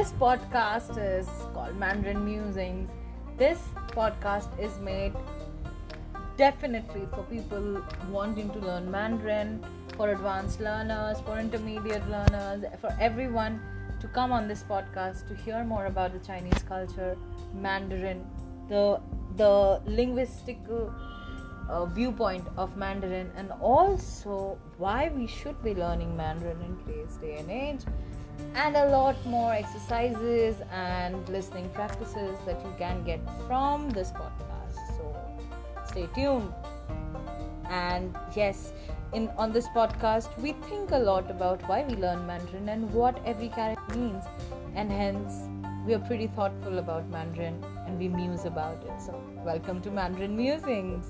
this podcast is called Mandarin Musings. This podcast is made definitely for people wanting to learn Mandarin, for advanced learners, for intermediate learners, for everyone to come on this podcast to hear more about the Chinese culture, Mandarin, the the linguistic uh, viewpoint of Mandarin, and also why we should be learning Mandarin in today's day and age, and a lot more exercises and listening practices that you can get from this podcast. So stay tuned. And yes, in on this podcast we think a lot about why we learn Mandarin and what every character means, and hence we are pretty thoughtful about Mandarin and we muse about it. So welcome to Mandarin Musings.